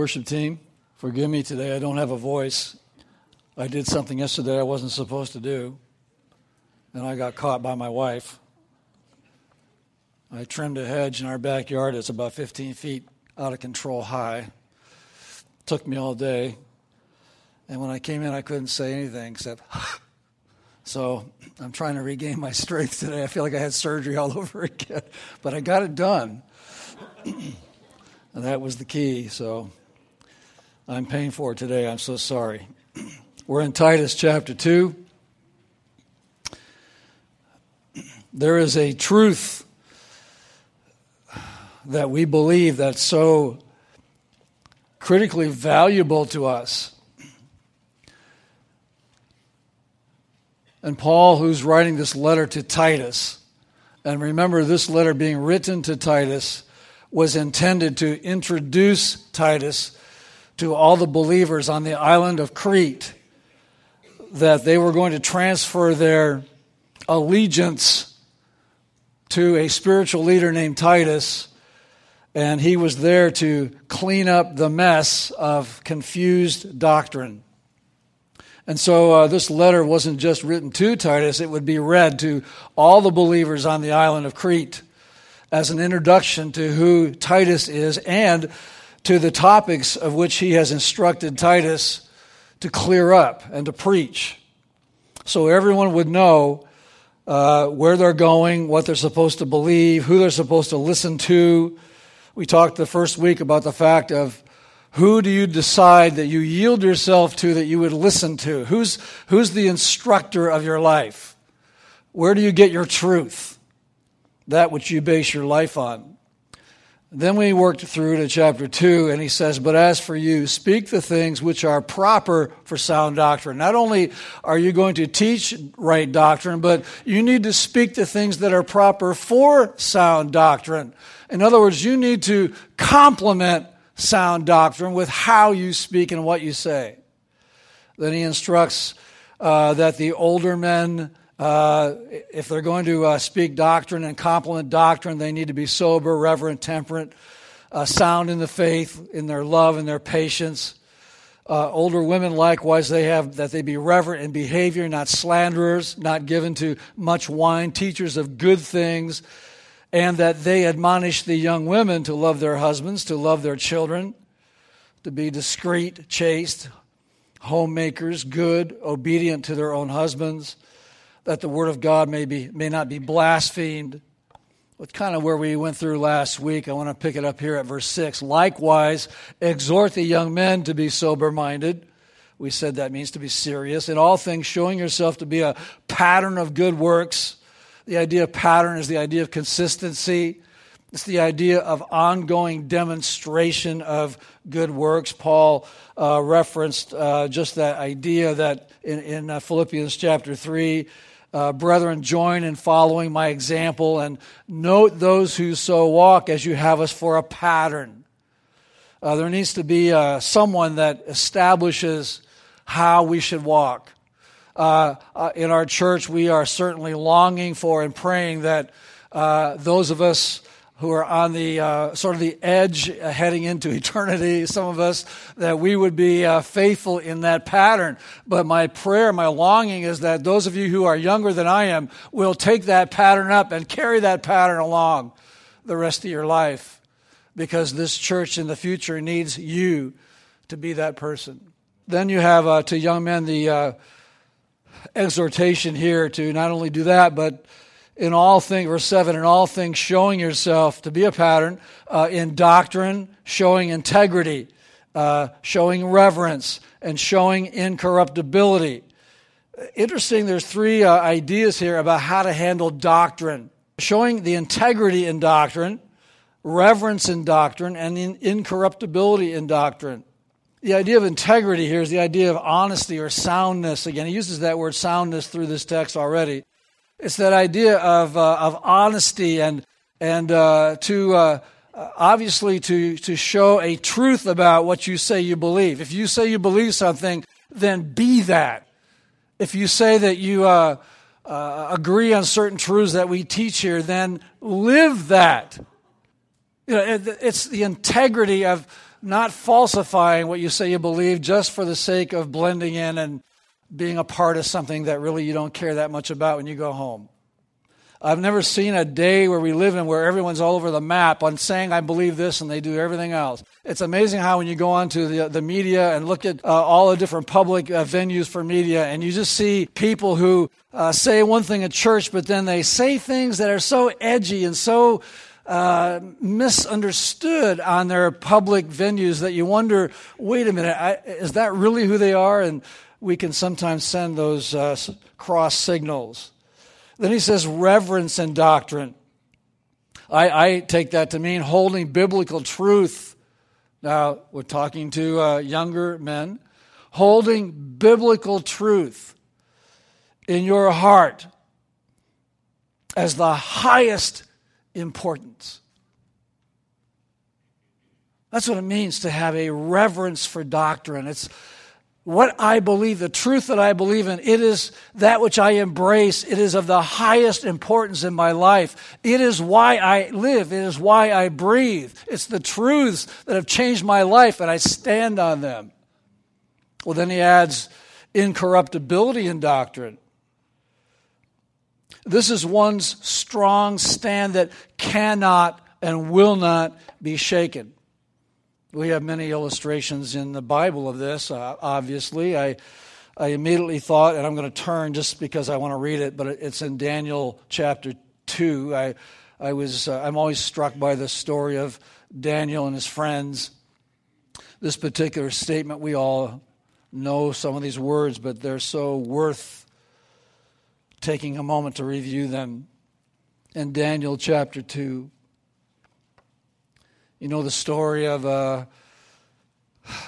Worship team. Forgive me today. I don't have a voice. I did something yesterday I wasn't supposed to do, and I got caught by my wife. I trimmed a hedge in our backyard. It's about 15 feet out of control high. Took me all day. And when I came in, I couldn't say anything except, so I'm trying to regain my strength today. I feel like I had surgery all over again, but I got it done. And that was the key. So I'm paying for it today. I'm so sorry. We're in Titus chapter 2. There is a truth that we believe that's so critically valuable to us. And Paul, who's writing this letter to Titus, and remember this letter being written to Titus was intended to introduce Titus to all the believers on the island of Crete, that they were going to transfer their allegiance to a spiritual leader named Titus, and he was there to clean up the mess of confused doctrine. And so uh, this letter wasn't just written to Titus, it would be read to all the believers on the island of Crete as an introduction to who Titus is and to the topics of which he has instructed Titus to clear up and to preach. So everyone would know uh, where they're going, what they're supposed to believe, who they're supposed to listen to. We talked the first week about the fact of who do you decide that you yield yourself to that you would listen to? Who's, who's the instructor of your life? Where do you get your truth? that which you base your life on. Then we worked through to chapter 2, and he says, But as for you, speak the things which are proper for sound doctrine. Not only are you going to teach right doctrine, but you need to speak the things that are proper for sound doctrine. In other words, you need to complement sound doctrine with how you speak and what you say. Then he instructs uh, that the older men uh, if they're going to uh, speak doctrine and complement doctrine, they need to be sober, reverent, temperate, uh, sound in the faith, in their love and their patience. Uh, older women, likewise, they have that they be reverent in behavior, not slanderers, not given to much wine, teachers of good things, and that they admonish the young women to love their husbands, to love their children, to be discreet, chaste, homemakers, good, obedient to their own husbands that the word of God may, be, may not be blasphemed. It's kind of where we went through last week. I want to pick it up here at verse 6. Likewise, exhort the young men to be sober minded. We said that means to be serious. In all things, showing yourself to be a pattern of good works. The idea of pattern is the idea of consistency. It's the idea of ongoing demonstration of good works. Paul uh, referenced uh, just that idea that in, in uh, Philippians chapter 3, uh, brethren, join in following my example and note those who so walk as you have us for a pattern. Uh, there needs to be uh, someone that establishes how we should walk. Uh, uh, in our church, we are certainly longing for and praying that uh, those of us who are on the uh, sort of the edge uh, heading into eternity, some of us, that we would be uh, faithful in that pattern. But my prayer, my longing is that those of you who are younger than I am will take that pattern up and carry that pattern along the rest of your life because this church in the future needs you to be that person. Then you have uh, to young men the uh, exhortation here to not only do that, but in all things, verse 7, in all things showing yourself to be a pattern, uh, in doctrine, showing integrity, uh, showing reverence, and showing incorruptibility. interesting, there's three uh, ideas here about how to handle doctrine showing the integrity in doctrine, reverence in doctrine, and in incorruptibility in doctrine. The idea of integrity here is the idea of honesty or soundness. Again, he uses that word soundness through this text already. It's that idea of, uh, of honesty and, and uh, to uh, obviously to, to show a truth about what you say you believe. If you say you believe something, then be that. If you say that you uh, uh, agree on certain truths that we teach here, then live that. You know, it, it's the integrity of not falsifying what you say you believe just for the sake of blending in and being a part of something that really you don't care that much about when you go home. I've never seen a day where we live in where everyone's all over the map on saying, I believe this, and they do everything else. It's amazing how when you go onto the, the media and look at uh, all the different public uh, venues for media, and you just see people who uh, say one thing at church, but then they say things that are so edgy and so uh, misunderstood on their public venues that you wonder, wait a minute, I, is that really who they are? And we can sometimes send those uh, cross signals. Then he says reverence and doctrine. I, I, take that to mean holding biblical truth. Now, we're talking to uh, younger men. Holding biblical truth in your heart as the highest importance. That's what it means to have a reverence for doctrine. It's what I believe, the truth that I believe in, it is that which I embrace. It is of the highest importance in my life. It is why I live. It is why I breathe. It's the truths that have changed my life, and I stand on them. Well, then he adds incorruptibility in doctrine. This is one's strong stand that cannot and will not be shaken. We have many illustrations in the Bible of this, uh, obviously. I, I immediately thought, and I'm going to turn just because I want to read it, but it's in Daniel chapter 2. I, I was, uh, I'm always struck by the story of Daniel and his friends. This particular statement, we all know some of these words, but they're so worth taking a moment to review them. In Daniel chapter 2, you know the story of uh,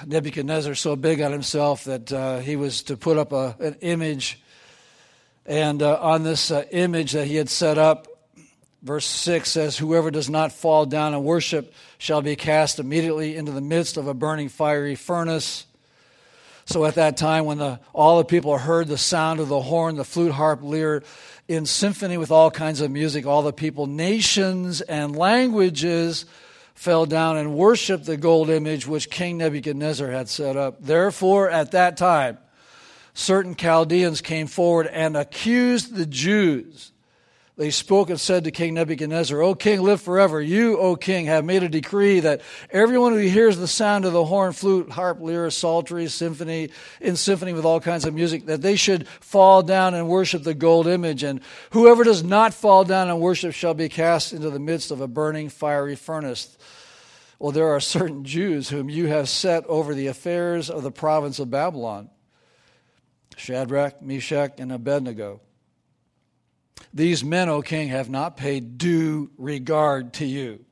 Nebuchadnezzar so big on himself that uh, he was to put up a, an image. And uh, on this uh, image that he had set up, verse 6 says, Whoever does not fall down and worship shall be cast immediately into the midst of a burning fiery furnace. So at that time, when the, all the people heard the sound of the horn, the flute, harp, lyre, in symphony with all kinds of music, all the people, nations, and languages fell down and worshiped the gold image which King Nebuchadnezzar had set up. Therefore, at that time, certain Chaldeans came forward and accused the Jews. They spoke and said to King Nebuchadnezzar, O king, live forever. You, O king, have made a decree that everyone who hears the sound of the horn, flute, harp, lyre, psaltery, symphony, in symphony with all kinds of music, that they should fall down and worship the gold image. And whoever does not fall down and worship shall be cast into the midst of a burning fiery furnace. Well, there are certain Jews whom you have set over the affairs of the province of Babylon Shadrach, Meshach, and Abednego. These men, O king, have not paid due regard to you.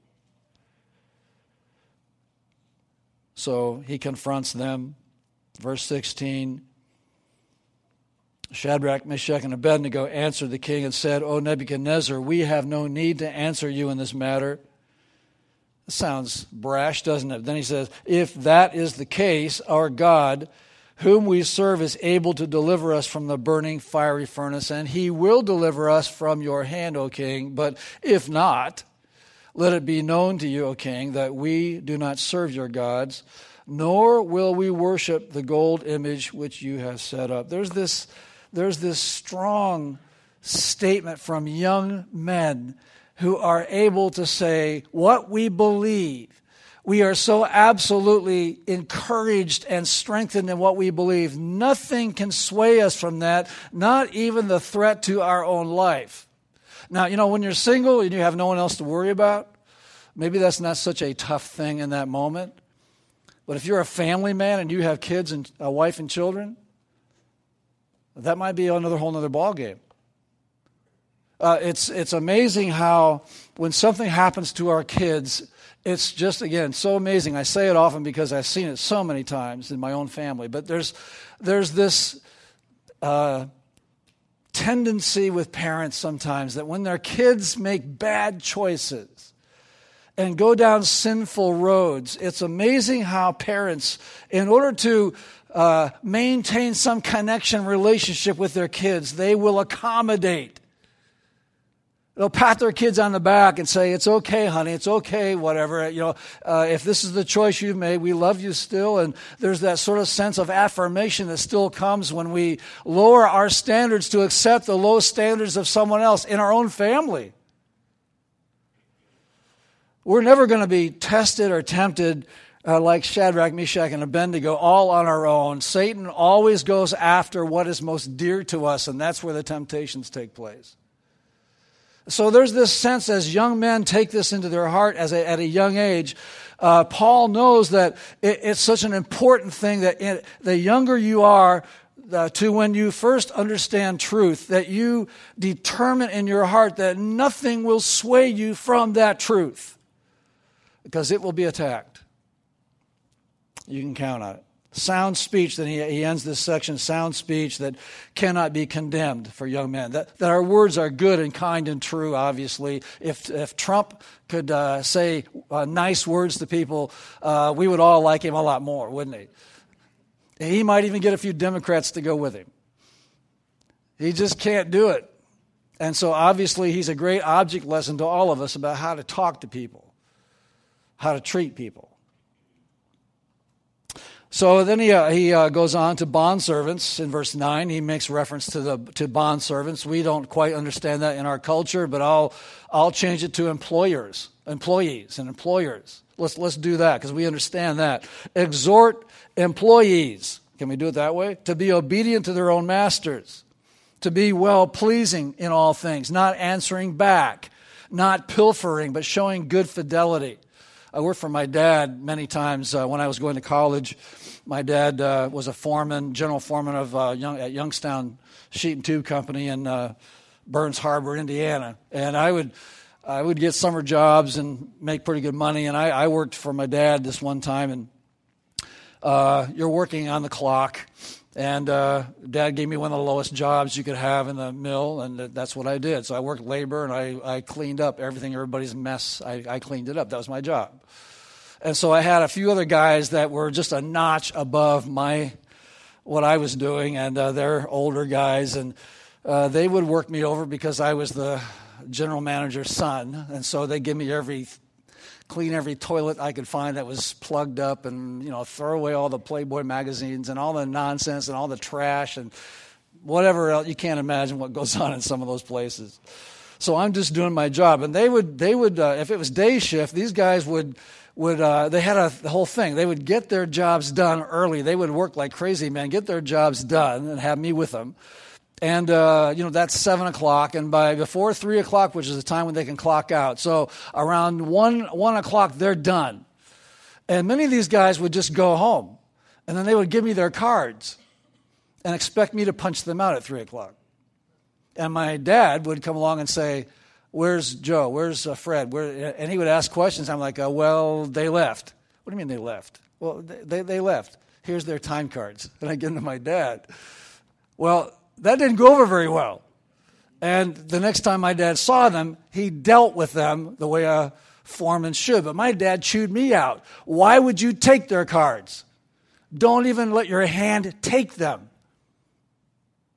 So he confronts them. Verse 16 Shadrach, Meshach, and Abednego answered the king and said, O Nebuchadnezzar, we have no need to answer you in this matter sounds brash, doesn't it? Then he says, If that is the case, our God, whom we serve, is able to deliver us from the burning fiery furnace, and he will deliver us from your hand, O king. But if not, let it be known to you, O king, that we do not serve your gods, nor will we worship the gold image which you have set up. There's this, there's this strong statement from young men who are able to say what we believe. We are so absolutely encouraged and strengthened in what we believe. Nothing can sway us from that, not even the threat to our own life. Now, you know, when you're single and you have no one else to worry about, maybe that's not such a tough thing in that moment. But if you're a family man and you have kids and a wife and children, that might be another whole other ballgame. Uh, it's, it's amazing how when something happens to our kids, it's just, again, so amazing. I say it often because I've seen it so many times in my own family. But there's, there's this uh, tendency with parents sometimes that when their kids make bad choices and go down sinful roads, it's amazing how parents, in order to uh, maintain some connection relationship with their kids, they will accommodate They'll pat their kids on the back and say, It's okay, honey, it's okay, whatever. You know, uh, if this is the choice you've made, we love you still. And there's that sort of sense of affirmation that still comes when we lower our standards to accept the low standards of someone else in our own family. We're never going to be tested or tempted uh, like Shadrach, Meshach, and Abednego, all on our own. Satan always goes after what is most dear to us, and that's where the temptations take place. So there's this sense as young men take this into their heart as a, at a young age. Uh, Paul knows that it, it's such an important thing that it, the younger you are, uh, to when you first understand truth, that you determine in your heart that nothing will sway you from that truth because it will be attacked. You can count on it. Sound speech, then he, he ends this section, sound speech that cannot be condemned for young men. That, that our words are good and kind and true, obviously. If, if Trump could uh, say uh, nice words to people, uh, we would all like him a lot more, wouldn't he? He might even get a few Democrats to go with him. He just can't do it. And so, obviously, he's a great object lesson to all of us about how to talk to people, how to treat people. So then he, uh, he uh, goes on to bond servants in verse 9. He makes reference to, the, to bond servants. We don't quite understand that in our culture, but I'll, I'll change it to employers, employees, and employers. Let's, let's do that because we understand that. Exhort employees, can we do it that way? To be obedient to their own masters, to be well pleasing in all things, not answering back, not pilfering, but showing good fidelity. I worked for my dad many times uh, when I was going to college. My dad uh, was a foreman, general foreman of uh, Young, at Youngstown Sheet and Tube Company in uh, Burns Harbor, Indiana. And I would, I would get summer jobs and make pretty good money. And I, I worked for my dad this one time, and uh, you're working on the clock. And uh, dad gave me one of the lowest jobs you could have in the mill, and that's what I did. So I worked labor and I, I cleaned up everything, everybody's mess. I, I cleaned it up. That was my job. And so I had a few other guys that were just a notch above my what I was doing, and uh, they're older guys, and uh, they would work me over because I was the general manager's son, and so they give me every clean every toilet I could find that was plugged up, and you know throw away all the Playboy magazines and all the nonsense and all the trash and whatever else you can't imagine what goes on in some of those places. So I'm just doing my job, and they would they would uh, if it was day shift, these guys would would uh, they had a the whole thing. They would get their jobs done early. They would work like crazy, man, get their jobs done, and have me with them. And uh, you know that's seven o'clock, and by before three o'clock, which is the time when they can clock out, so around one one o'clock they're done. And many of these guys would just go home, and then they would give me their cards, and expect me to punch them out at three o'clock. And my dad would come along and say, Where's Joe? Where's uh, Fred? Where? And he would ask questions. I'm like, uh, Well, they left. What do you mean they left? Well, they, they, left. Here's their time cards. And I give them to my dad. Well, that didn't go over very well. And the next time my dad saw them, he dealt with them the way a foreman should. But my dad chewed me out. Why would you take their cards? Don't even let your hand take them.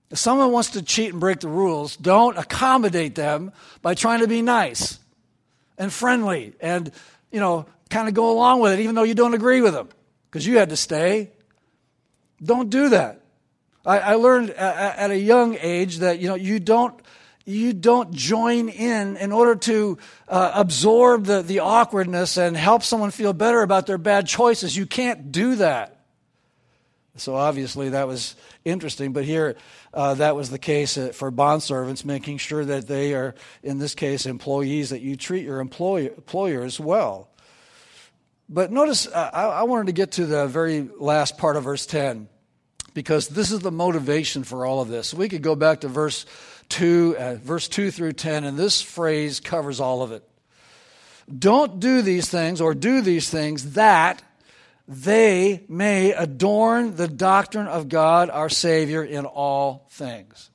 If someone wants to cheat and break the rules, don't accommodate them by trying to be nice and friendly and, you know, kind of go along with it even though you don't agree with them because you had to stay. Don't do that. I, I learned at, at a young age that, you know, you don't you don't join in in order to uh, absorb the, the awkwardness and help someone feel better about their bad choices. You can't do that. So obviously that was interesting, but here uh, that was the case uh, for bond servants, making sure that they are, in this case, employees, that you treat your employer, employers well. But notice, uh, I, I wanted to get to the very last part of verse 10. Because this is the motivation for all of this. We could go back to verse 2, uh, verse 2 through 10, and this phrase covers all of it. Don't do these things or do these things that they may adorn the doctrine of God our Savior in all things.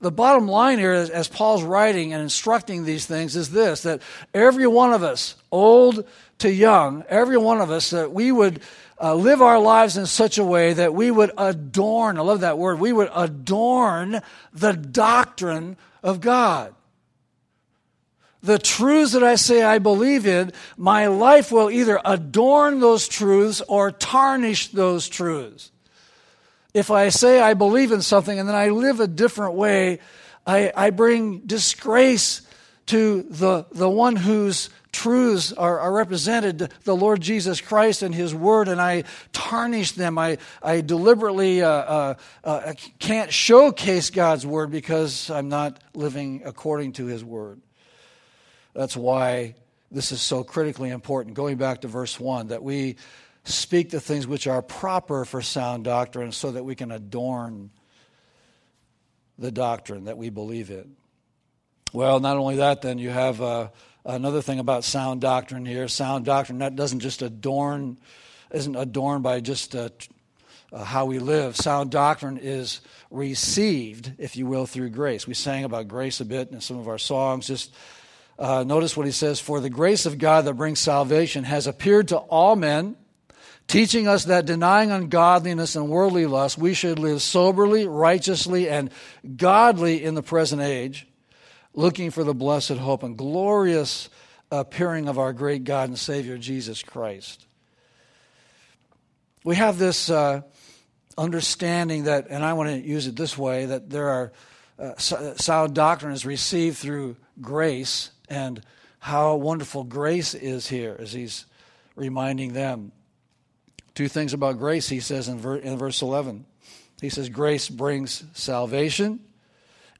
The bottom line here, as Paul's writing and instructing these things, is this that every one of us, old to young, every one of us, that we would uh, live our lives in such a way that we would adorn, I love that word, we would adorn the doctrine of God. The truths that I say I believe in, my life will either adorn those truths or tarnish those truths. If I say I believe in something and then I live a different way, I, I bring disgrace to the, the one whose truths are, are, represented, the Lord Jesus Christ and His Word, and I tarnish them. I, I deliberately uh, uh, uh, can't showcase God's Word because I'm not living according to His Word. That's why this is so critically important. Going back to verse 1, that we speak the things which are proper for sound doctrine so that we can adorn the doctrine that we believe in. Well, not only that, then you have uh, another thing about sound doctrine here. Sound doctrine that doesn't just adorn, isn't adorned by just uh, uh, how we live. Sound doctrine is received, if you will, through grace. We sang about grace a bit in some of our songs. Just uh, notice what he says: "For the grace of God that brings salvation has appeared to all men." teaching us that denying ungodliness and worldly lust, we should live soberly, righteously, and godly in the present age, looking for the blessed hope and glorious appearing of our great God and Savior Jesus Christ. We have this uh, understanding that, and I want to use it this way, that there are uh, sound doctrine is received through grace, and how wonderful grace is here, as he's reminding them. Two things about grace, he says in, ver- in verse 11. He says, Grace brings salvation,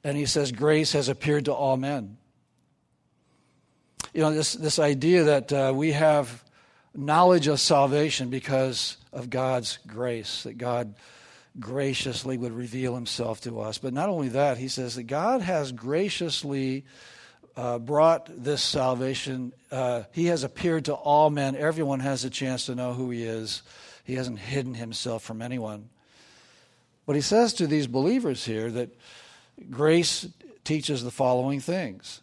and he says, Grace has appeared to all men. You know, this, this idea that uh, we have knowledge of salvation because of God's grace, that God graciously would reveal himself to us. But not only that, he says that God has graciously uh, brought this salvation. Uh, he has appeared to all men. Everyone has a chance to know who he is. He hasn't hidden himself from anyone. But he says to these believers here that grace teaches the following things.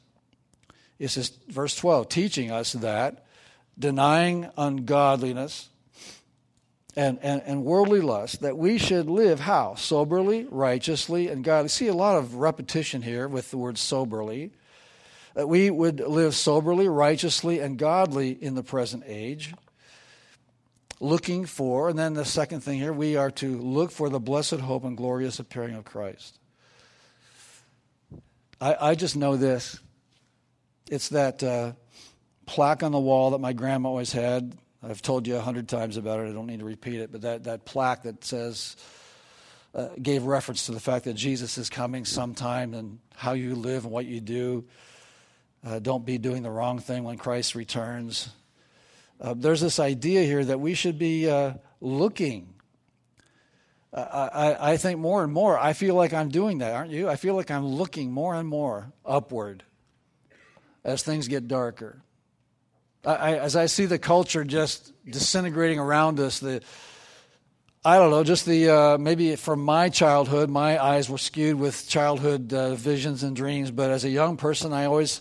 It says, verse 12, teaching us that denying ungodliness and, and, and worldly lust, that we should live how? Soberly, righteously, and godly. See a lot of repetition here with the word soberly. That we would live soberly, righteously, and godly in the present age looking for, and then the second thing here, we are to look for the blessed hope and glorious appearing of Christ. I, I just know this. It's that uh, plaque on the wall that my grandma always had. I've told you a hundred times about it. I don't need to repeat it, but that, that plaque that says, uh, gave reference to the fact that Jesus is coming sometime and how you live and what you do. Uh, don't be doing the wrong thing when Christ returns. Uh, there's this idea here that we should be uh, looking. I, I think more and more, I feel like I'm doing that, aren't you? I feel like I'm looking more and more upward as things get darker. I, as I see the culture just disintegrating around us, the I don't know, just the uh, maybe from my childhood, my eyes were skewed with childhood uh, visions and dreams. But as a young person, I always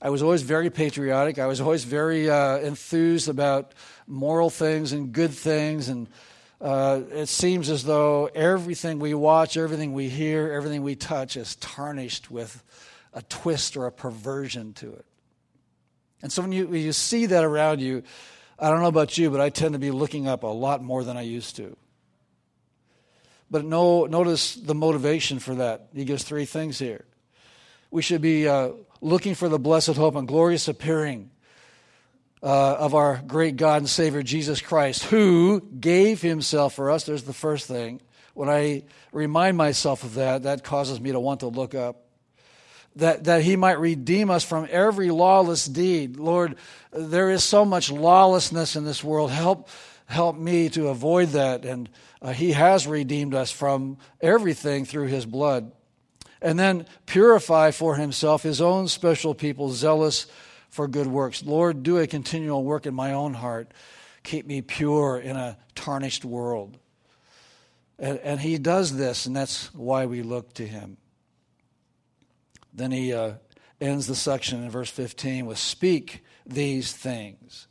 I was always very patriotic. I was always very uh, enthused about moral things and good things. And uh, it seems as though everything we watch, everything we hear, everything we touch is tarnished with a twist or a perversion to it. And so when you, when you see that around you, I don't know about you, but I tend to be looking up a lot more than I used to. But no, notice the motivation for that. He gives three things here. We should be uh, looking for the blessed hope and glorious appearing uh, of our great God and Savior Jesus Christ, who gave himself for us. There's the first thing. When I remind myself of that, that causes me to want to look up. That, that he might redeem us from every lawless deed. Lord, there is so much lawlessness in this world. Help help me to avoid that. And uh, He has redeemed us from everything through His blood. And then purify for Himself His own special people, zealous for good works. Lord, do a continual work in my own heart. Keep me pure in a tarnished world. And, and He does this, and that's why we look to Him. Then He uh, ends the section in verse 15 with Speak these things.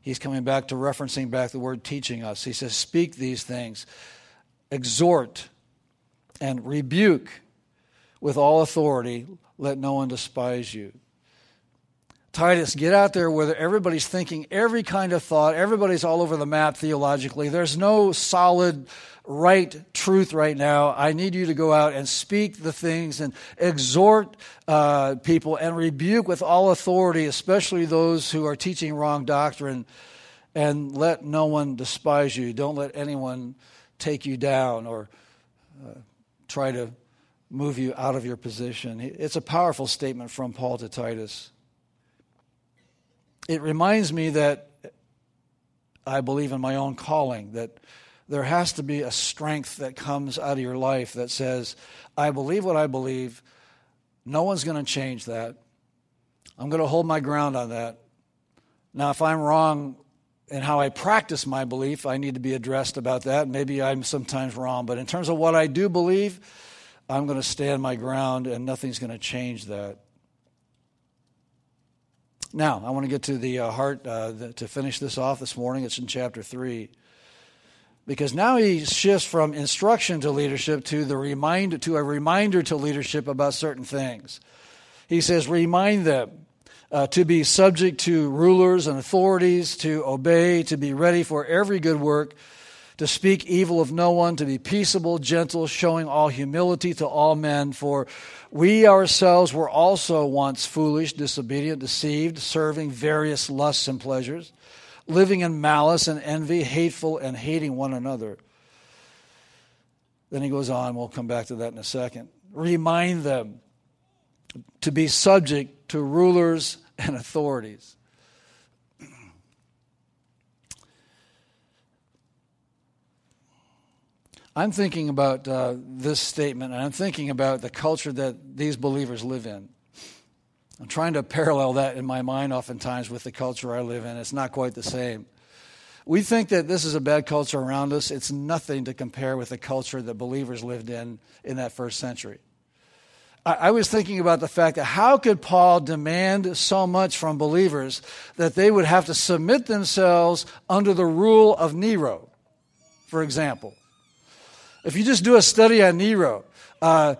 He's coming back to referencing back the word teaching us. He says, Speak these things, exhort and rebuke with all authority. Let no one despise you. Titus, get out there where everybody's thinking every kind of thought. Everybody's all over the map theologically. There's no solid right truth right now. I need you to go out and speak the things and exhort uh, people and rebuke with all authority, especially those who are teaching wrong doctrine. And let no one despise you. Don't let anyone take you down or uh, try to move you out of your position. It's a powerful statement from Paul to Titus. It reminds me that I believe in my own calling, that there has to be a strength that comes out of your life that says, I believe what I believe. No one's going to change that. I'm going to hold my ground on that. Now, if I'm wrong in how I practice my belief, I need to be addressed about that. Maybe I'm sometimes wrong. But in terms of what I do believe, I'm going to stand my ground and nothing's going to change that. Now, I want to get to the uh, heart uh, the, to finish this off this morning. It's in chapter 3 because now he shifts from instruction to leadership to the reminder to a reminder to leadership about certain things. He says, remind them uh, to be subject to rulers and authorities, to obey, to be ready for every good work, to speak evil of no one, to be peaceable, gentle, showing all humility to all men. For we ourselves were also once foolish, disobedient, deceived, serving various lusts and pleasures living in malice and envy, hateful and hating one another. Then he goes on, we'll come back to that in a second. Remind them to be subject to rulers and authorities. I'm thinking about uh, this statement, and I'm thinking about the culture that these believers live in. I'm trying to parallel that in my mind oftentimes with the culture I live in. It's not quite the same. We think that this is a bad culture around us. It's nothing to compare with the culture that believers lived in in that first century. I, I was thinking about the fact that how could Paul demand so much from believers that they would have to submit themselves under the rule of Nero, for example? If you just do a study on Nero, uh,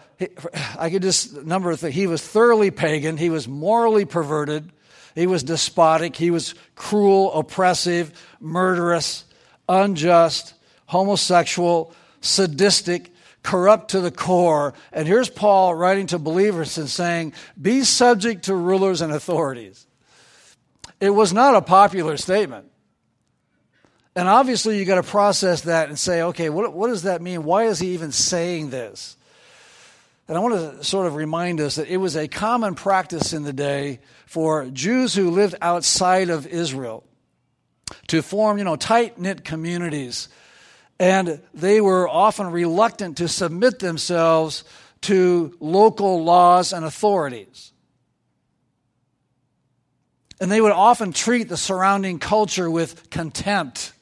I could just number of things. He was thoroughly pagan. He was morally perverted. He was despotic. He was cruel, oppressive, murderous, unjust, homosexual, sadistic, corrupt to the core. And here's Paul writing to believers and saying, Be subject to rulers and authorities. It was not a popular statement. And obviously, you got to process that and say, okay, what, what does that mean? Why is he even saying this? And I want to sort of remind us that it was a common practice in the day for Jews who lived outside of Israel to form, you know, tight knit communities. And they were often reluctant to submit themselves to local laws and authorities. And they would often treat the surrounding culture with contempt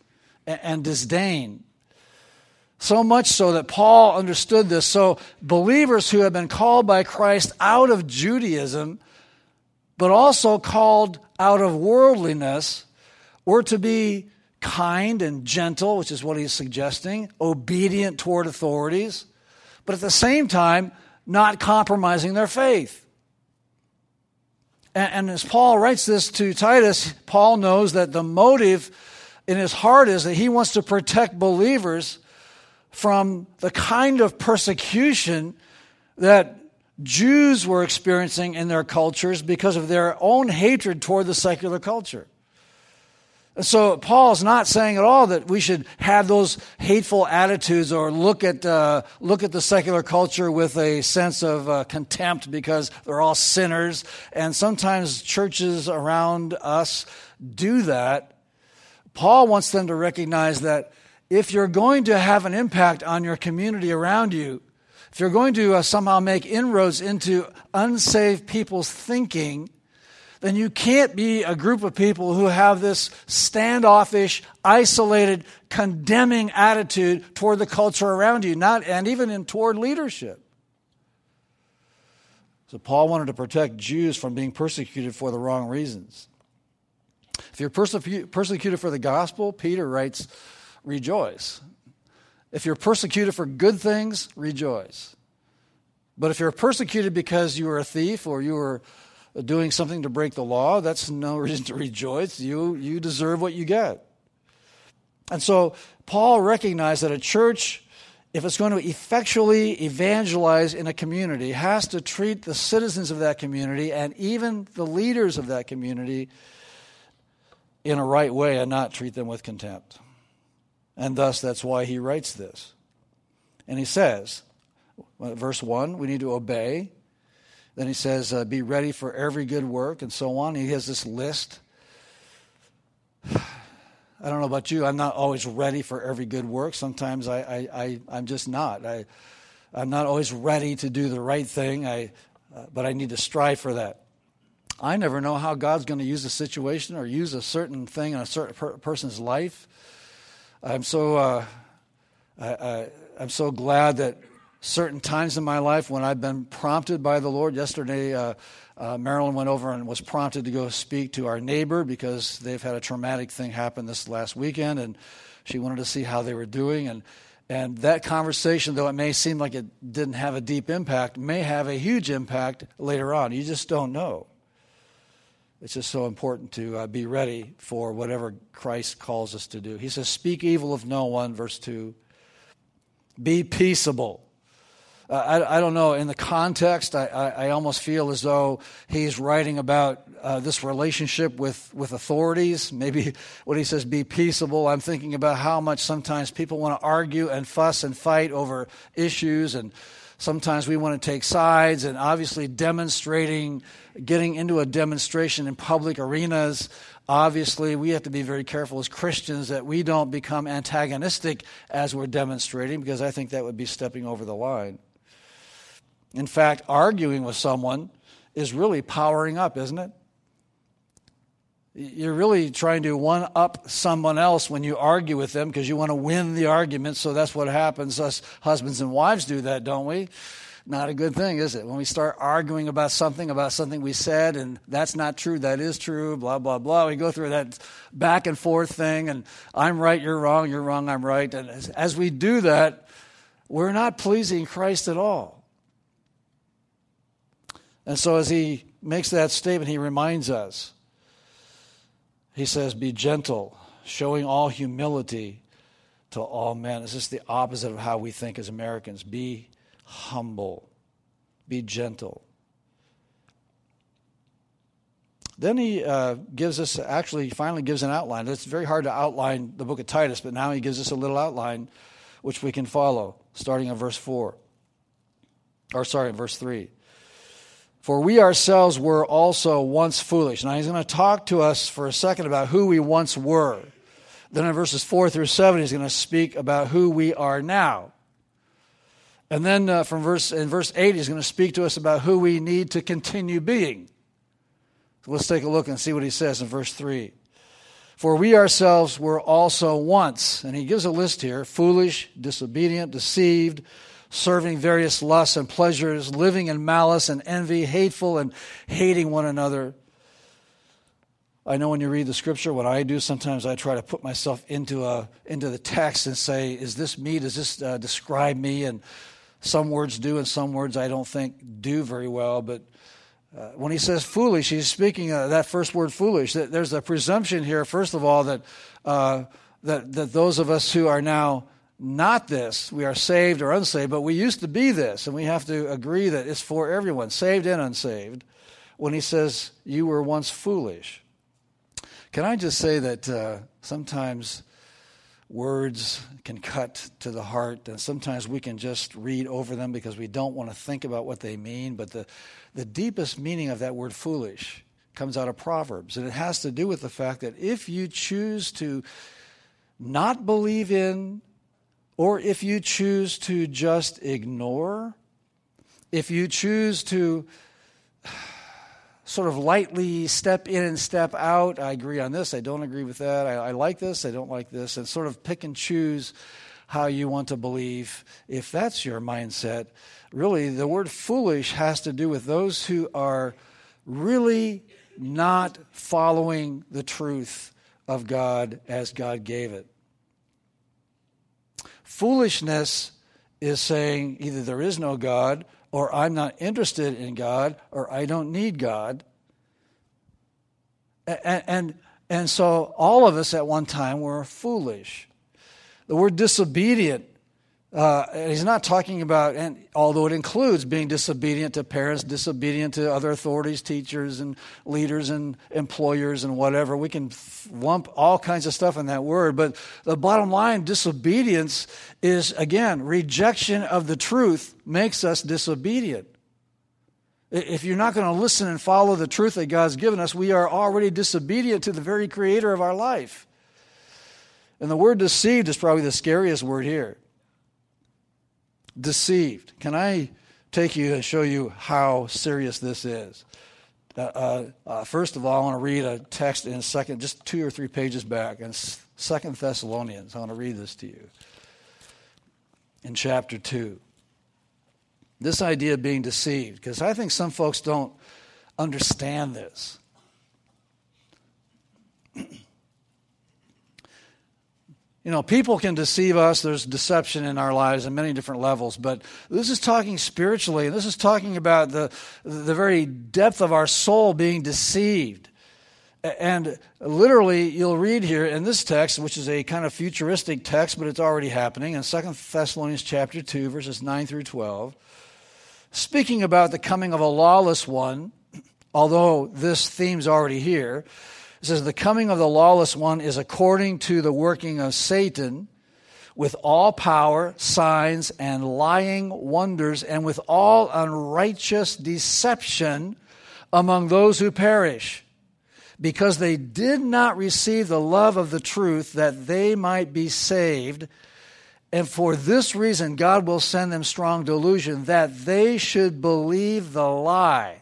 and disdain. So much so that Paul understood this. So, believers who have been called by Christ out of Judaism, but also called out of worldliness, were to be kind and gentle, which is what he's suggesting, obedient toward authorities, but at the same time, not compromising their faith. And, as Paul writes this to Titus, Paul knows that the motive in his heart is that he wants to protect believers from the kind of persecution that Jews were experiencing in their cultures because of their own hatred toward the secular culture. And so Paul's not saying at all that we should have those hateful attitudes or look at uh, look at the secular culture with a sense of uh, contempt because they're all sinners. And sometimes churches around us do that. Paul wants them to recognize that if you're going to have an impact on your community around you, if you're going to uh, somehow make inroads into unsaved people's thinking, then you can't be a group of people who have this standoffish, isolated, condemning attitude toward the culture around you, not and even in toward leadership. So Paul wanted to protect Jews from being persecuted for the wrong reasons. If you're persecuted for the gospel, Peter writes, rejoice. If you're persecuted for good things, rejoice. But if you're persecuted because you were a thief or you were doing something to break the law, that's no reason to rejoice. You, you deserve what you get. And so Paul recognized that a church, if it's going to effectually evangelize in a community, has to treat the citizens of that community and even the leaders of that community in a right way and not treat them with contempt. And thus, that's why he writes this. And he says, verse 1, we need to obey. Then he says, uh, be ready for every good work, and so on. He has this list. I don't know about you. I'm not always ready for every good work. Sometimes I, I, I, I'm just not. I, I'm not always ready to do the right thing, I, uh, but I need to strive for that. I never know how God's going to use a situation or use a certain thing in a certain per- person's life. I'm so uh, I, am so glad that certain times in my life when I've been prompted by the Lord. Yesterday, uh, uh, Marilyn went over and was prompted to go speak to our neighbor because they've had a traumatic thing happen this last weekend, and she wanted to see how they were doing. And and that conversation, though it may seem like it didn't have a deep impact, may have a huge impact later on. You just don't know. It's just so important to uh, be ready for whatever Christ calls us to do. He says, Speak evil of no one, verse 2. Be peaceable. Uh, I, I, don't know, in the context, I, I, I, almost feel as though he's writing about uh, this relationship with, with authorities. Maybe when he says be peaceable, I'm thinking about how much sometimes people want to argue and fuss and fight over issues and Sometimes we want to take sides, and obviously, demonstrating, getting into a demonstration in public arenas, obviously, we have to be very careful as Christians that we don't become antagonistic as we're demonstrating, because I think that would be stepping over the line. In fact, arguing with someone is really powering up, isn't it? You're really trying to one up someone else when you argue with them because you want to win the argument. So that's what happens. Us husbands and wives do that, don't we? Not a good thing, is it? When we start arguing about something, about something we said, and that's not true, that is true, blah, blah, blah. We go through that back and forth thing, and I'm right, you're wrong, you're wrong, I'm right. And as, as we do that, we're not pleasing Christ at all. And so as he makes that statement, he reminds us he says, Be gentle, showing all humility to all men. It's just the opposite of how we think as Americans. Be humble, be gentle. Then he uh, gives us, actually, finally gives an outline. It's very hard to outline the book of Titus, but now he gives us a little outline which we can follow, starting in verse 4. Or, sorry, verse 3. For we ourselves were also once foolish. Now he's going to talk to us for a second about who we once were. Then in verses 4 through 7, he's going to speak about who we are now. And then uh, from verse in verse 8, he's going to speak to us about who we need to continue being. So let's take a look and see what he says in verse 3. For we ourselves were also once, and he gives a list here foolish, disobedient, deceived serving various lusts and pleasures, living in malice and envy, hateful and hating one another. I know when you read the scripture, what I do sometimes I try to put myself into a into the text and say, "Is this me? Does this uh, describe me?" And some words do, and some words I don't think do very well. But uh, when he says foolish, he's speaking uh, that first word "foolish." There's a presumption here, first of all, that uh, that that those of us who are now not this. We are saved or unsaved, but we used to be this, and we have to agree that it's for everyone, saved and unsaved, when he says, You were once foolish. Can I just say that uh, sometimes words can cut to the heart, and sometimes we can just read over them because we don't want to think about what they mean, but the, the deepest meaning of that word foolish comes out of Proverbs. And it has to do with the fact that if you choose to not believe in, or if you choose to just ignore, if you choose to sort of lightly step in and step out, I agree on this, I don't agree with that, I, I like this, I don't like this, and sort of pick and choose how you want to believe, if that's your mindset, really the word foolish has to do with those who are really not following the truth of God as God gave it. Foolishness is saying either there is no God, or I'm not interested in God, or I don't need God. And, and, and so all of us at one time were foolish. The word disobedient uh, he's not talking about, and although it includes being disobedient to parents, disobedient to other authorities, teachers, and leaders, and employers, and whatever. We can lump all kinds of stuff in that word. But the bottom line, disobedience is, again, rejection of the truth makes us disobedient. If you're not going to listen and follow the truth that God's given us, we are already disobedient to the very creator of our life. And the word deceived is probably the scariest word here deceived. Can I take you and show you how serious this is? Uh, uh, uh, first of all, I want to read a text in second, just two or three pages back, in Second Thessalonians. I want to read this to you in chapter two. This idea of being deceived, because I think some folks don't understand this. You know, people can deceive us. There's deception in our lives on many different levels, but this is talking spiritually, and this is talking about the, the very depth of our soul being deceived. And literally, you'll read here in this text, which is a kind of futuristic text, but it's already happening, in 2 Thessalonians chapter 2, verses 9 through 12, speaking about the coming of a lawless one, although this theme's already here, it says, The coming of the lawless one is according to the working of Satan with all power, signs, and lying wonders, and with all unrighteous deception among those who perish, because they did not receive the love of the truth that they might be saved. And for this reason, God will send them strong delusion that they should believe the lie.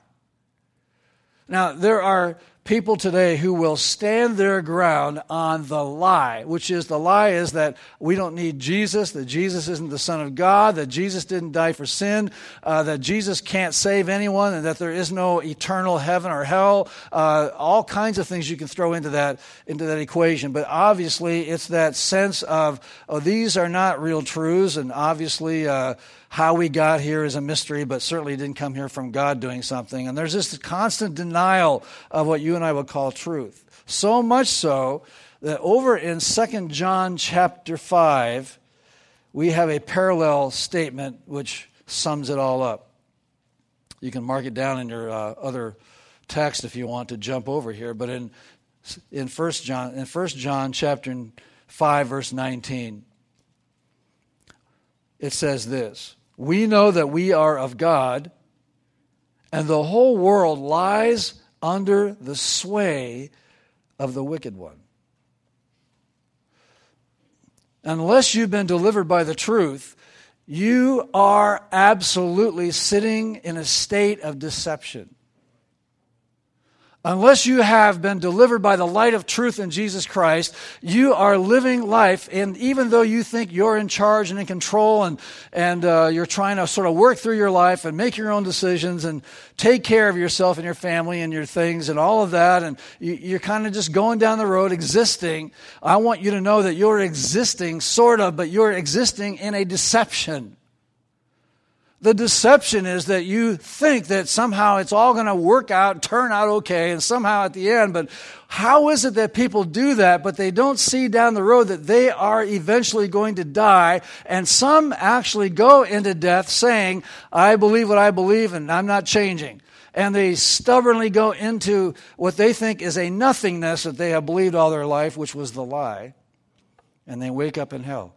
Now, there are people today who will stand their ground on the lie, which is the lie is that we don't need Jesus, that Jesus isn't the Son of God, that Jesus didn't die for sin, uh, that Jesus can't save anyone, and that there is no eternal heaven or hell. Uh, all kinds of things you can throw into that into that equation. But obviously, it's that sense of oh, these are not real truths, and obviously. Uh, how we got here is a mystery, but certainly didn't come here from God doing something. And there's this constant denial of what you and I would call truth. So much so that over in 2 John chapter 5, we have a parallel statement which sums it all up. You can mark it down in your uh, other text if you want to jump over here, but in in 1 John in 1 John chapter 5 verse 19 it says this we know that we are of God, and the whole world lies under the sway of the wicked one. Unless you've been delivered by the truth, you are absolutely sitting in a state of deception. Unless you have been delivered by the light of truth in Jesus Christ, you are living life, and even though you think you're in charge and in control, and and uh, you're trying to sort of work through your life and make your own decisions and take care of yourself and your family and your things and all of that, and you, you're kind of just going down the road, existing. I want you to know that you're existing, sort of, but you're existing in a deception. The deception is that you think that somehow it's all going to work out, turn out okay, and somehow at the end, but how is it that people do that, but they don't see down the road that they are eventually going to die? And some actually go into death saying, I believe what I believe and I'm not changing. And they stubbornly go into what they think is a nothingness that they have believed all their life, which was the lie. And they wake up in hell.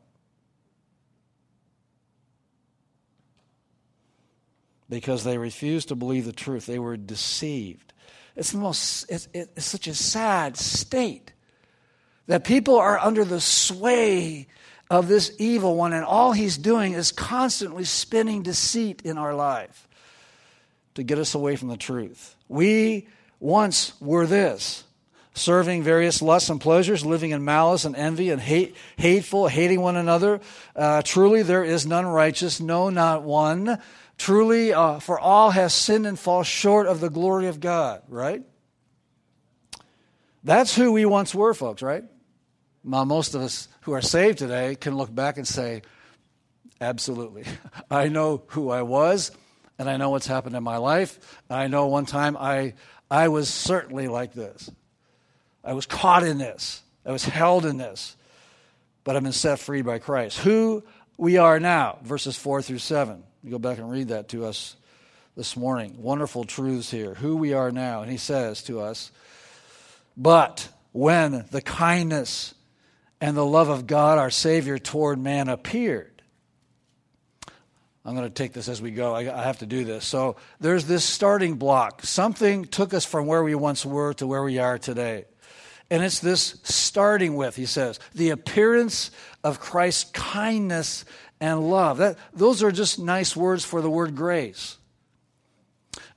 Because they refused to believe the truth. They were deceived. it's the most, it's, it's such a sad state that people are under the sway of this evil one, and all he's doing is constantly spinning deceit in our life to get us away from the truth. We once were this serving various lusts and pleasures, living in malice and envy and hate, hateful, hating one another. Uh, truly, there is none righteous, no, not one. Truly, uh, for all has sinned and fall short of the glory of God, right? That's who we once were, folks, right? Now, most of us who are saved today can look back and say, absolutely. I know who I was, and I know what's happened in my life. I know one time I, I was certainly like this. I was caught in this, I was held in this, but I've been set free by Christ. Who we are now, verses 4 through 7. Go back and read that to us this morning. Wonderful truths here. Who we are now. And he says to us, But when the kindness and the love of God, our Savior, toward man appeared, I'm going to take this as we go. I, have to do this. So there's this starting block. Something took us from where we once were to where we are today. And it's this starting with, he says, the appearance of Christ's kindness and love. That, those are just nice words for the word grace.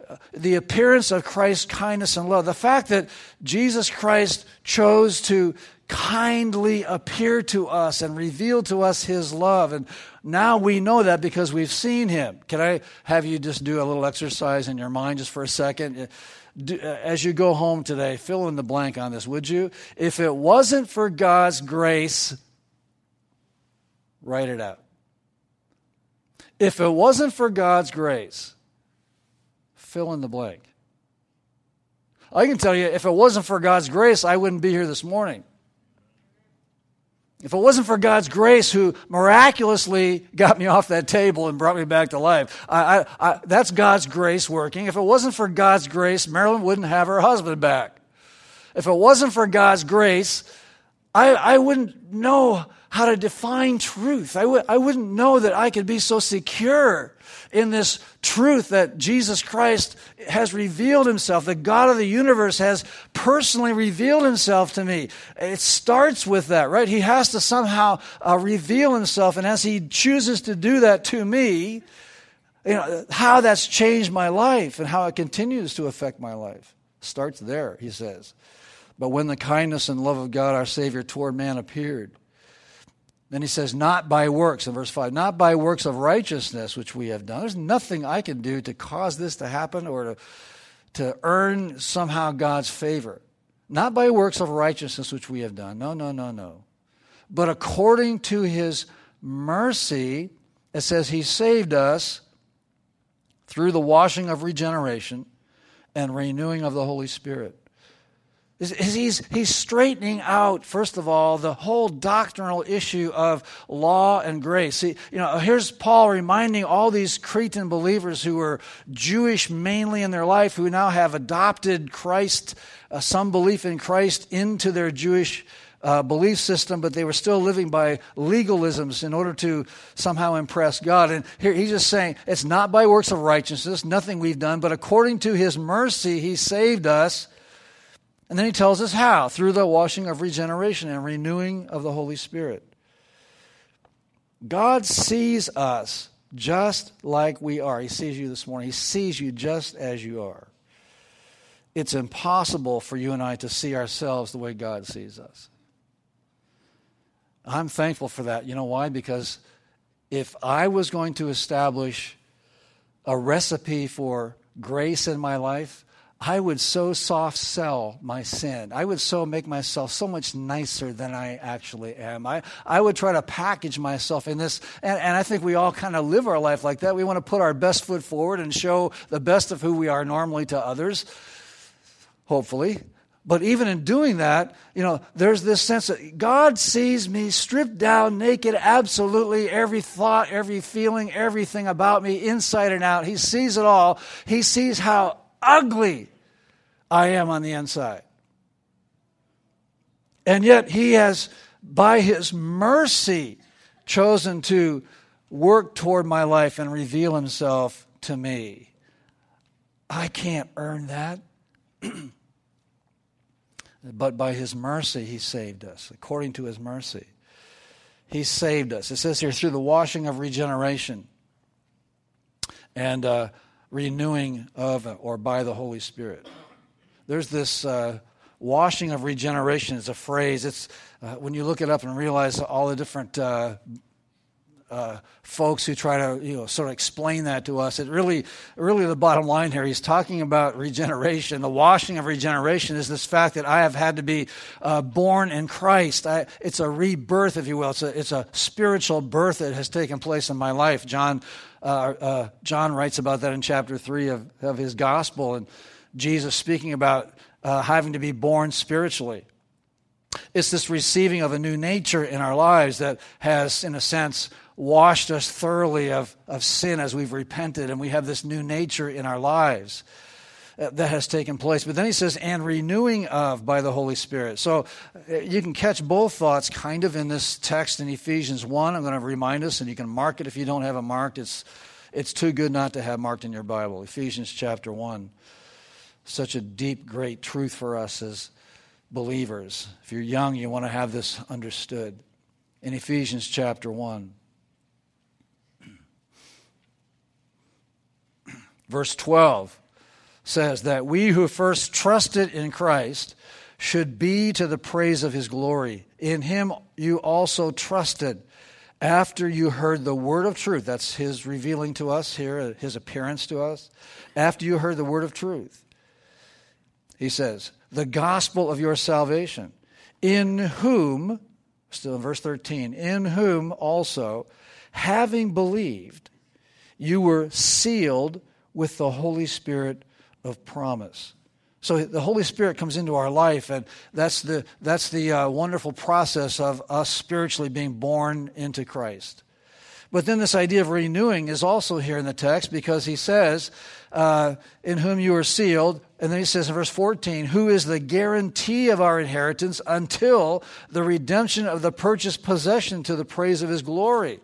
Uh, the appearance of Christ's kindness and love. The fact that Jesus Christ chose to kindly appear to us and reveal to us his love. And now we know that because we've seen him. Can I have you just do a little exercise in your mind just for a second? Uh, as you go home today, fill in the blank on this, would you? If it wasn't for God's grace, write it out. If it wasn't for God's grace, fill in the blank. I can tell you, if it wasn't for God's grace, I wouldn't be here this morning. If it wasn't for God's grace, who miraculously got me off that table and brought me back to life, I, I, I, that's God's grace working. If it wasn't for God's grace, Marilyn wouldn't have her husband back. If it wasn't for God's grace, I, I wouldn't know how to define truth. I w- I wouldn't know that I could be so secure in this truth that Jesus Christ has revealed himself, that God of the universe has personally revealed himself to me. It starts with that, right? He has to somehow uh, reveal himself, and as he chooses to do that to me, you know, how that's changed my life and how it continues to affect my life starts there, he says. But when the kindness and love of God our Savior toward man appeared, then he says, not by works, in verse 5, not by works of righteousness which we have done. There's nothing I can do to cause this to happen or to, to earn somehow God's favor. Not by works of righteousness which we have done. No, no, no, no. But according to his mercy, it says he saved us through the washing of regeneration and renewing of the Holy Spirit He's, he's straightening out, first of all, the whole doctrinal issue of law and grace. See, you know, here's Paul reminding all these Cretan believers who were Jewish mainly in their life, who now have adopted Christ, uh, some belief in Christ, into their Jewish uh, belief system, but they were still living by legalisms in order to somehow impress God. And here he's just saying it's not by works of righteousness, nothing we've done, but according to his mercy, he saved us and then he tells us how through the washing of regeneration and renewing of the Holy Spirit. God sees us just like we are. He sees you this morning, He sees you just as you are. It's impossible for you and I to see ourselves the way God sees us. I'm thankful for that. You know why? Because if I was going to establish a recipe for grace in my life, I would so soft sell my sin. I would so make myself so much nicer than I actually am. I, I would try to package myself in this, and, and I think we all kind of live our life like that. We want to put our best foot forward and show the best of who we are normally to others, hopefully. But even in doing that, you know, there's this sense that God sees me stripped down, naked, absolutely every thought, every feeling, everything about me, inside and out. He sees it all. He sees how ugly I am on the inside. And yet, He has, by His mercy, chosen to work toward my life and reveal Himself to me. I can't earn that. but by his mercy he saved us, according to his mercy. He saved us. It says here through the washing of regeneration and uh, renewing of or by the Holy Spirit. There's this uh, washing of regeneration It's a phrase. It's uh, when you look it up and realize all the different uh, uh, folks who try to you know sort of explain that to us. It really, really, the bottom line here. He's talking about regeneration. The washing of regeneration is this fact that I have had to be uh, born in Christ. I, it's a rebirth, if you will. It's a it's a spiritual birth that has taken place in my life. John uh, uh John writes about that in chapter three of of his gospel, and Jesus speaking about uh, having to be born spiritually. It's this receiving of a new nature in our lives that has, in a sense, washed us thoroughly of, of sin as we've repented, and we have this new nature in our lives that has taken place. But then he says, and renewing of by the Holy Spirit. So uh, you can catch both thoughts kind of in this text in Ephesians 1. I'm going to remind us, and you can mark it if you don't have it marked. It's, it's too good not to have marked in your Bible. Ephesians chapter 1. Such a deep, great truth for us as believers. If you're young, you want to have this understood. In Ephesians chapter 1. Verse 12 says that we who first trusted in Christ should be to the praise of his glory. In him you also trusted after you heard the word of truth. That's his revealing to us here, his appearance to us. After you heard the word of truth, he says, the gospel of your salvation, in whom, still in verse 13, in whom also, having believed, you were sealed with the Holy Spirit of promise. So the Holy Spirit comes into our life, and that's the, that's the uh, wonderful process of us spiritually being born into Christ. But then this idea of renewing is also here in the text because he says, uh, In whom you are sealed. And then he says in verse 14, Who is the guarantee of our inheritance until the redemption of the purchased possession to the praise of his glory.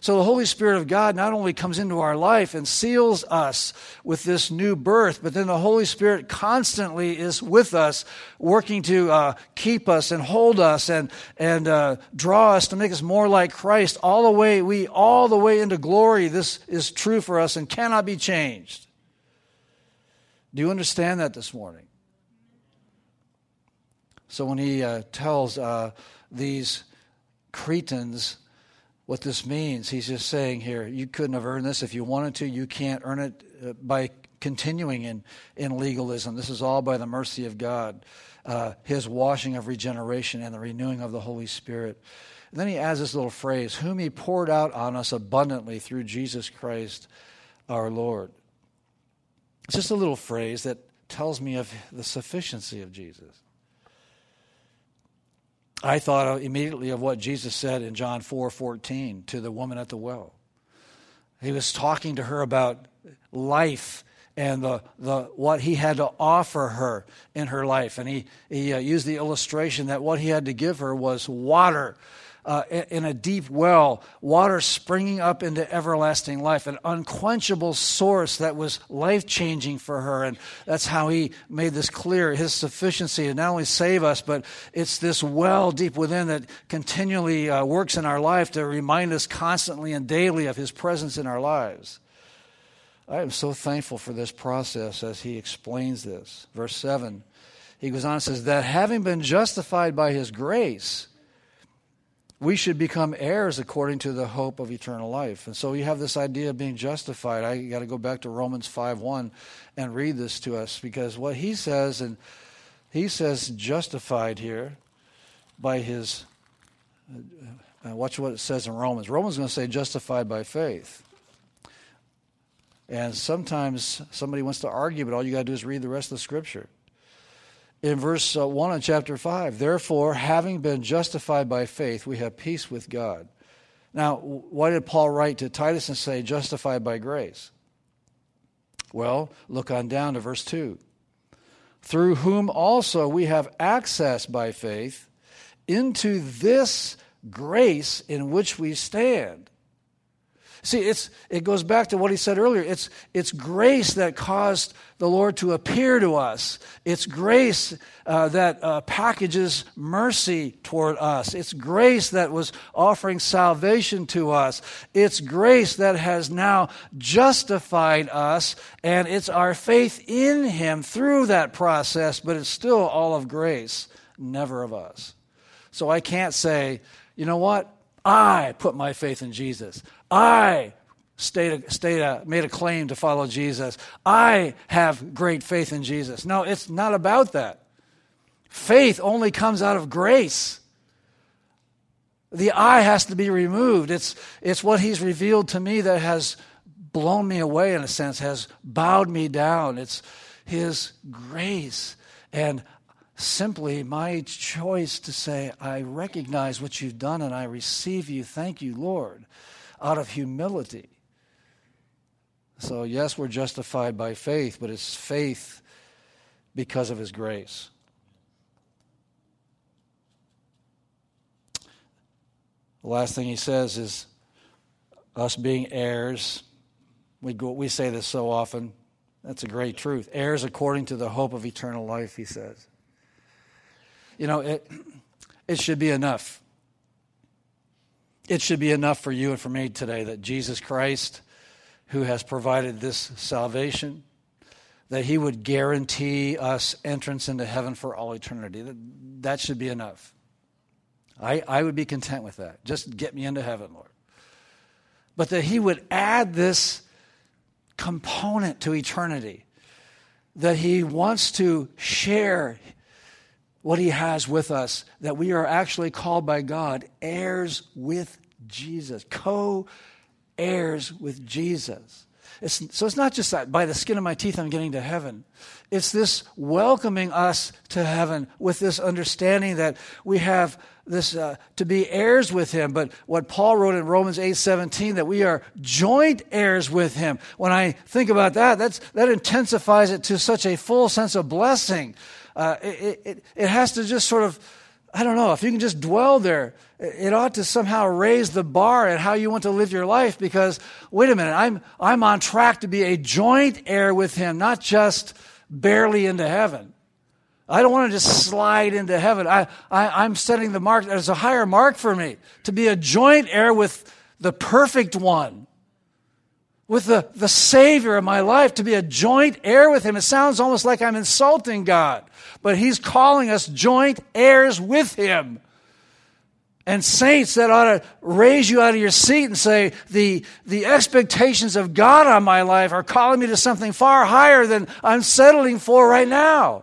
So the Holy Spirit of God not only comes into our life and seals us with this new birth, but then the Holy Spirit constantly is with us, working to uh, keep us and hold us and and uh, draw us to make us more like Christ all the way we all the way into glory. This is true for us and cannot be changed. Do you understand that this morning? So when he uh, tells uh, these Cretans what this means. He's just saying here, you couldn't have earned this if you wanted to. You can't earn it uh, by continuing in, in legalism. This is all by the mercy of God, uh, His washing of regeneration and the renewing of the Holy Spirit. And then he adds this little phrase, whom He poured out on us abundantly through Jesus Christ our Lord. It's just a little phrase that tells me of the sufficiency of Jesus. I thought immediately of what Jesus said in John 4 14 to the woman at the well. He was talking to her about life and the, the, what he had to offer her in her life. And he, he uh, used the illustration that what he had to give her was water uh, in a deep well, water springing up into everlasting life, an unquenchable source that was life changing for her. And that's how he made this clear his sufficiency to not only save us, but it's this well deep within that continually uh, works in our life to remind us constantly and daily of his presence in our lives. I am so thankful for this process as he explains this. Verse 7, he goes on and says, That having been justified by his grace, we should become heirs according to the hope of eternal life. And so you have this idea of being justified. I got to go back to Romans 5 1 and read this to us because what he says, and he says justified here by his, uh, watch what it says in Romans. Romans is going to say justified by faith. And sometimes somebody wants to argue, but all you got to do is read the rest of the scripture in verse uh, 1 of chapter 5. Therefore, having been justified by faith, we have peace with God. Now, why did Paul write to Titus and say, justified by grace? Well, look on down to verse 2. Through whom also we have access by faith into this grace in which we stand. See, it's, it goes back to what he said earlier. It's, it's grace that caused the Lord to appear to us. It's grace uh, that uh, packages mercy toward us. It's grace that was offering salvation to us. It's grace that has now justified us, and it's our faith in Him through that process, but it's still all of grace, never of us. So I can't say, you know what? I put my faith in Jesus. I stayed, stayed a, made a claim to follow Jesus. I have great faith in Jesus. No, it's not about that. Faith only comes out of grace. The I has to be removed. It's, it's what he's revealed to me that has blown me away, in a sense, has bowed me down. It's his grace. And simply my choice to say, I recognize what you've done and I receive you. Thank you, Lord, out of humility. So, yes, we're justified by faith, but it's faith because of His grace. The last thing he says is us being heirs. We, go, we say this so often. That's a great truth. Heirs according to the hope of eternal life, he says. You know, it, it should be enough. It should be enough for you and for me today that Jesus Christ, who has provided this salvation, that he would guarantee us entrance into heaven for all eternity. That, that should be enough. I, I would be content with that. Just get me into heaven, Lord. But that he would add this component to eternity, that he wants to share what he has with us, that we are actually called by God heirs with Jesus, co heirs with Jesus. It's, so it's not just that by the skin of my teeth I'm getting to heaven. It's this welcoming us to heaven with this understanding that we have this uh, to be heirs with him. But what Paul wrote in Romans 8 17, that we are joint heirs with him. When I think about that, that's, that intensifies it to such a full sense of blessing uh, it, it, it has to just sort of, I don't know, if you can just dwell there, it ought to somehow raise the bar at how you want to live your life because, wait a minute, I'm, I'm on track to be a joint heir with Him, not just barely into heaven. I don't want to just slide into heaven. I, I, I'm setting the mark, there's a higher mark for me to be a joint heir with the perfect one with the, the Savior of my life, to be a joint heir with Him. It sounds almost like I'm insulting God, but He's calling us joint heirs with Him. And saints, that ought to raise you out of your seat and say, the, the expectations of God on my life are calling me to something far higher than I'm settling for right now.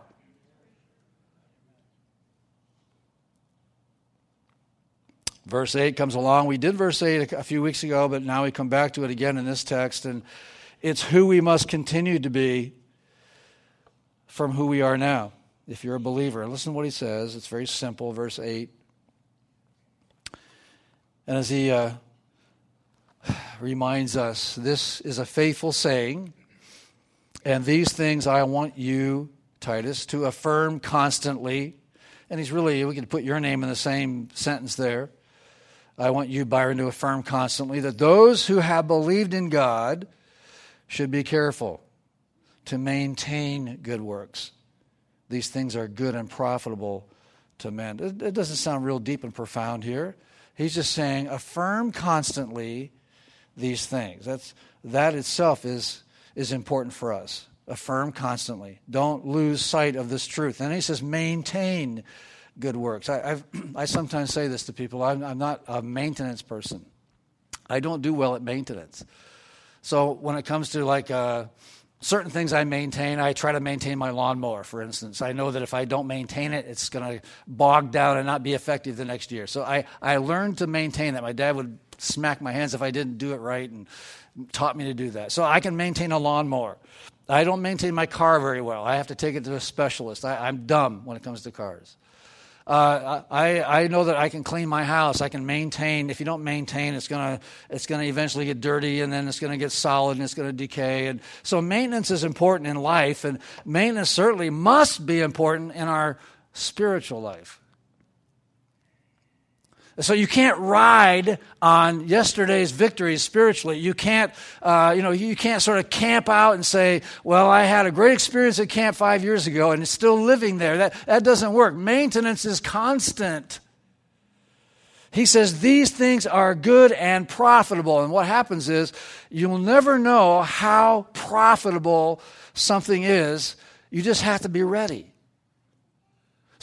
Verse 8 comes along. We did verse 8 a few weeks ago, but now we come back to it again in this text. And it's who we must continue to be from who we are now, if you're a believer. Listen to what he says. It's very simple, verse 8. And as he uh, reminds us, this is a faithful saying, and these things I want you, Titus, to affirm constantly. And he's really, we could put your name in the same sentence there. I want you, Byron, to affirm constantly that those who have believed in God should be careful to maintain good works. These things are good and profitable to men. It, doesn't sound real deep and profound here. He's just saying, affirm constantly these things. That's, that itself is, is important for us. Affirm constantly. Don't lose sight of this truth. And he says, maintain good works. I, I've, i sometimes say this to people I'm, I'm not a maintenance person, I don't do well at maintenance. So when it comes to like uh, certain things I maintain, I try to maintain my lawnmower, for instance. I know that if I don't maintain it, it's going to bog down and not be effective the next year. So I, I learned to maintain that. My dad would smack my hands if I didn't do it right and taught me to do that. So I can maintain a lawnmower. I don't maintain my car very well. I have to take it to a specialist. I, I'm dumb when it comes to cars. Uh, I, I know that I can clean my house. I can maintain. If you don't maintain, it's gonna it's gonna eventually get dirty, and then it's gonna get solid, and it's gonna decay. And so maintenance is important in life, and maintenance certainly must be important in our spiritual life. So you can't ride on yesterday's victories spiritually. You can't, uh, you know, you can't sort of camp out and say, "Well, I had a great experience at camp five years ago, and it's still living there." That that doesn't work. Maintenance is constant. He says these things are good and profitable, and what happens is you'll never know how profitable something is. You just have to be ready.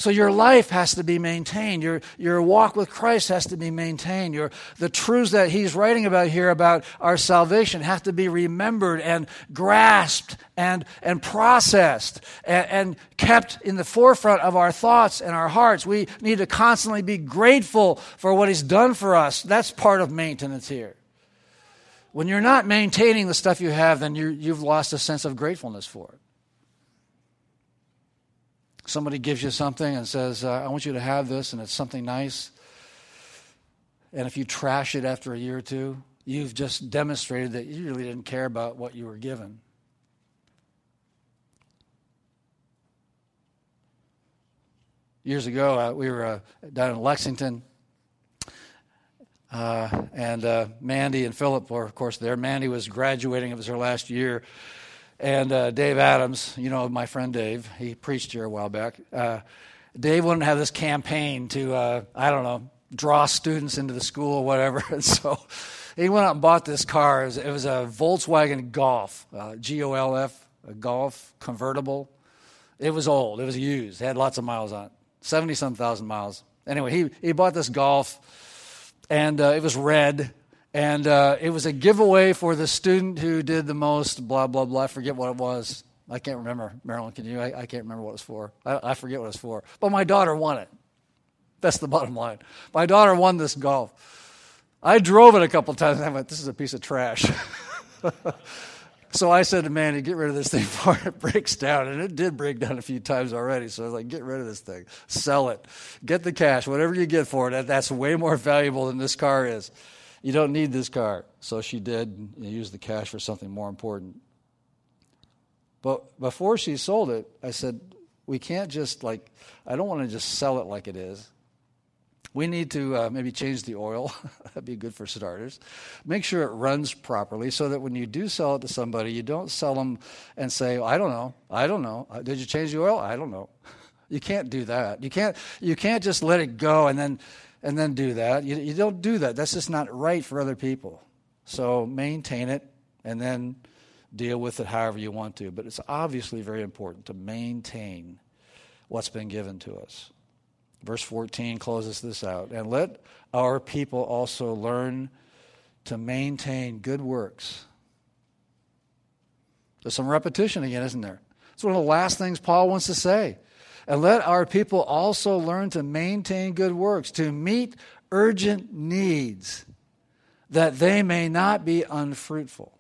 So your life has to be maintained. Your, your walk with Christ has to be maintained. Your, the truths that he's writing about here about our salvation have to be remembered and grasped and, and processed and, and kept in the forefront of our thoughts and our hearts. We need to constantly be grateful for what he's done for us. That's part of maintenance here. When you're not maintaining the stuff you have, then you you've lost a sense of gratefulness for it somebody gives you something and says, uh, I want you to have this, and it's something nice. And if you trash it after a year or two, you've just demonstrated that you really didn't care about what you were given. Years ago, uh, we were uh, down in Lexington, uh, and uh, Mandy and Philip were, of course, there. Mandy was graduating, it was her last year. And uh, Dave Adams, you know my friend Dave, he preached here a while back. Uh, Dave wouldn't have this campaign to, uh, I don't know, draw students into the school or whatever. And so he went out and bought this car. It was, it was a Volkswagen Golf, uh, G O L F, a Golf convertible. It was old, it was used, it had lots of miles on it 70 some thousand miles. Anyway, he, he bought this Golf, and uh, it was red and uh, it was a giveaway for the student who did the most, blah, blah, blah. I forget what it was. I can't remember. Marilyn, can you? I, I can't remember what it was for. I, I forget what it was for. But my daughter won it. That's the bottom line. My daughter won this golf. I drove it a couple times and I went, this is a piece of trash. so I said to Mandy, get rid of this thing before it breaks down. And it did break down a few times already. So I was like, get rid of this thing. Sell it. Get the cash. Whatever you get for it, that's way more valuable than this car is. You don't need this car. So she did and used the cash for something more important. But before she sold it, I said, we can't just like, I don't want to just sell it like it is. We need to uh, maybe change the oil. That'd be good for starters. Make sure it runs properly so that when you do sell it to somebody, you don't sell them and say, I don't know. I don't know. Uh, did you change the oil? I don't know. You can't do that. You can't, you can't just let it go and then and then do that. You, you don't do that. That's just not right for other people. So maintain it and then deal with it however you want to. But it's obviously very important to maintain what's been given to us. Verse 14 closes this out. And let our people also learn to maintain good works. There's some repetition again, isn't there? It's one of the last things Paul wants to say. And let our people also learn to maintain good works, to meet urgent needs, that they may not be unfruitful.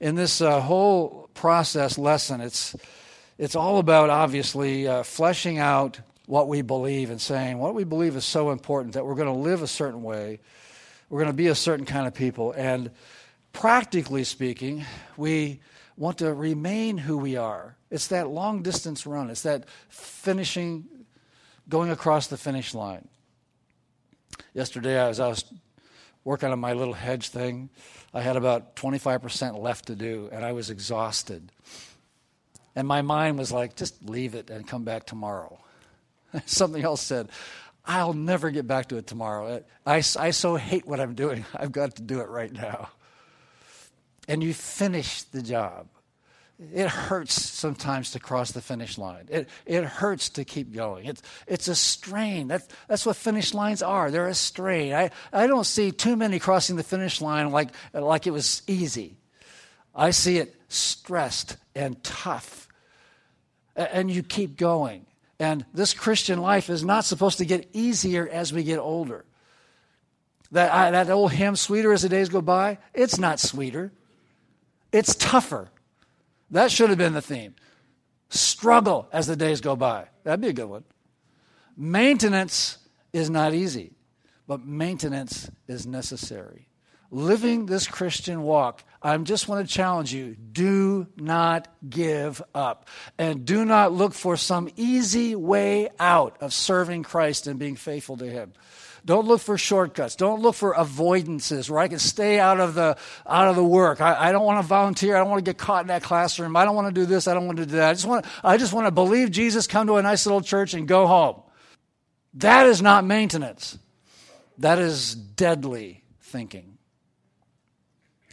In this uh, whole process lesson, it's, it's all about obviously uh, fleshing out what we believe and saying what we believe is so important that we're going to live a certain way, we're going to be a certain kind of people. And practically speaking, we want to remain who we are. It's that long distance run, it's that finishing, going across the finish line. Yesterday, as I was working on my little hedge thing, I had about 25% left to do, and I was exhausted. And my mind was like, just leave it and come back tomorrow. Something else said, I'll never get back to it tomorrow. I, I so hate what I'm doing. I've got to do it right now and you finish the job. It hurts sometimes to cross the finish line. It, it hurts to keep going. It's, it's a strain. That's, that's what finish lines are. They're a strain. I, I don't see too many crossing the finish line like, like it was easy. I see it stressed and tough. And you keep going. And this Christian life is not supposed to get easier as we get older. That, I, that old hymn, Sweeter as the Days Go By, it's not sweeter. It's tougher. That should have been the theme. Struggle as the days go by. That'd be a good one. Maintenance is not easy, but maintenance is necessary. Living this Christian walk, I just want to challenge you do not give up. And do not look for some easy way out of serving Christ and being faithful to Him. Don't look for shortcuts. Don't look for avoidances where I can stay out of the out of the work. I, I don't want to volunteer. I don't want to get caught in that classroom. I don't want to do this. I don't want to do that. I just want I just want to believe Jesus, come to a nice little church, and go home. That is not maintenance. That is deadly thinking.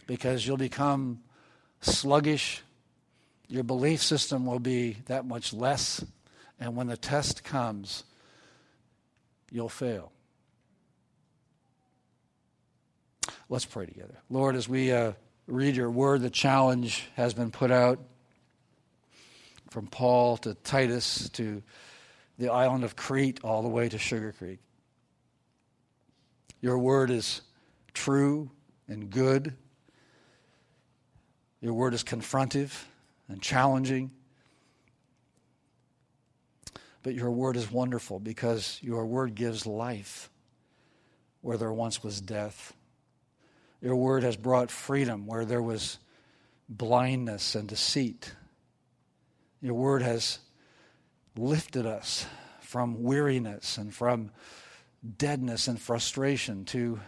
Because you'll become sluggish. Your belief system will be that much less. And when the test comes, you'll fail. Let's pray together. Lord, as we uh, read your word, the challenge has been put out from Paul to Titus to the island of Crete all the way to Sugar Creek. Your word is true and good. Your word is confrontive and challenging. But your word is wonderful because your word gives life where there once was death. Your word has brought freedom where there was blindness and deceit. Your word has lifted us from weariness and from deadness and frustration to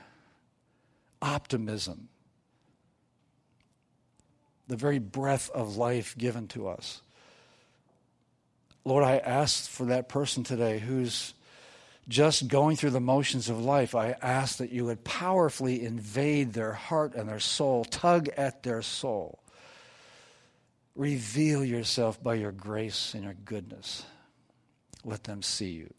optimism, the very breath of life given to us. Lord, I ask for that person today who's just going through the motions of life. I ask that you would powerfully invade their heart and their soul, tug at their soul. Reveal yourself by your grace and your goodness. Let them see you.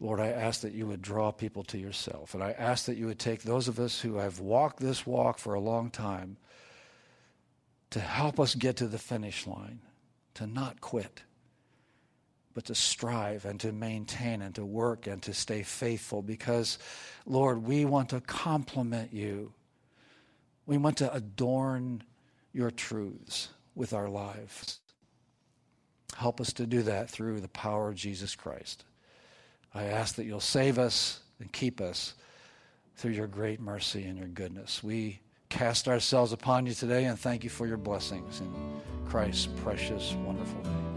Lord, I ask that you would draw people to yourself. And I ask that you would take those of us who have walked this walk for a long time to help us get to the finish line, to not quit, but to strive and to maintain and to work and to stay faithful because, Lord, we want to complement you. We want to adorn your truths with our lives. Help us to do that through the power of Jesus Christ. I ask that you'll save us and keep us through your great mercy and your goodness. We cast ourselves upon you today and thank you for your blessings in Christ's precious, wonderful name.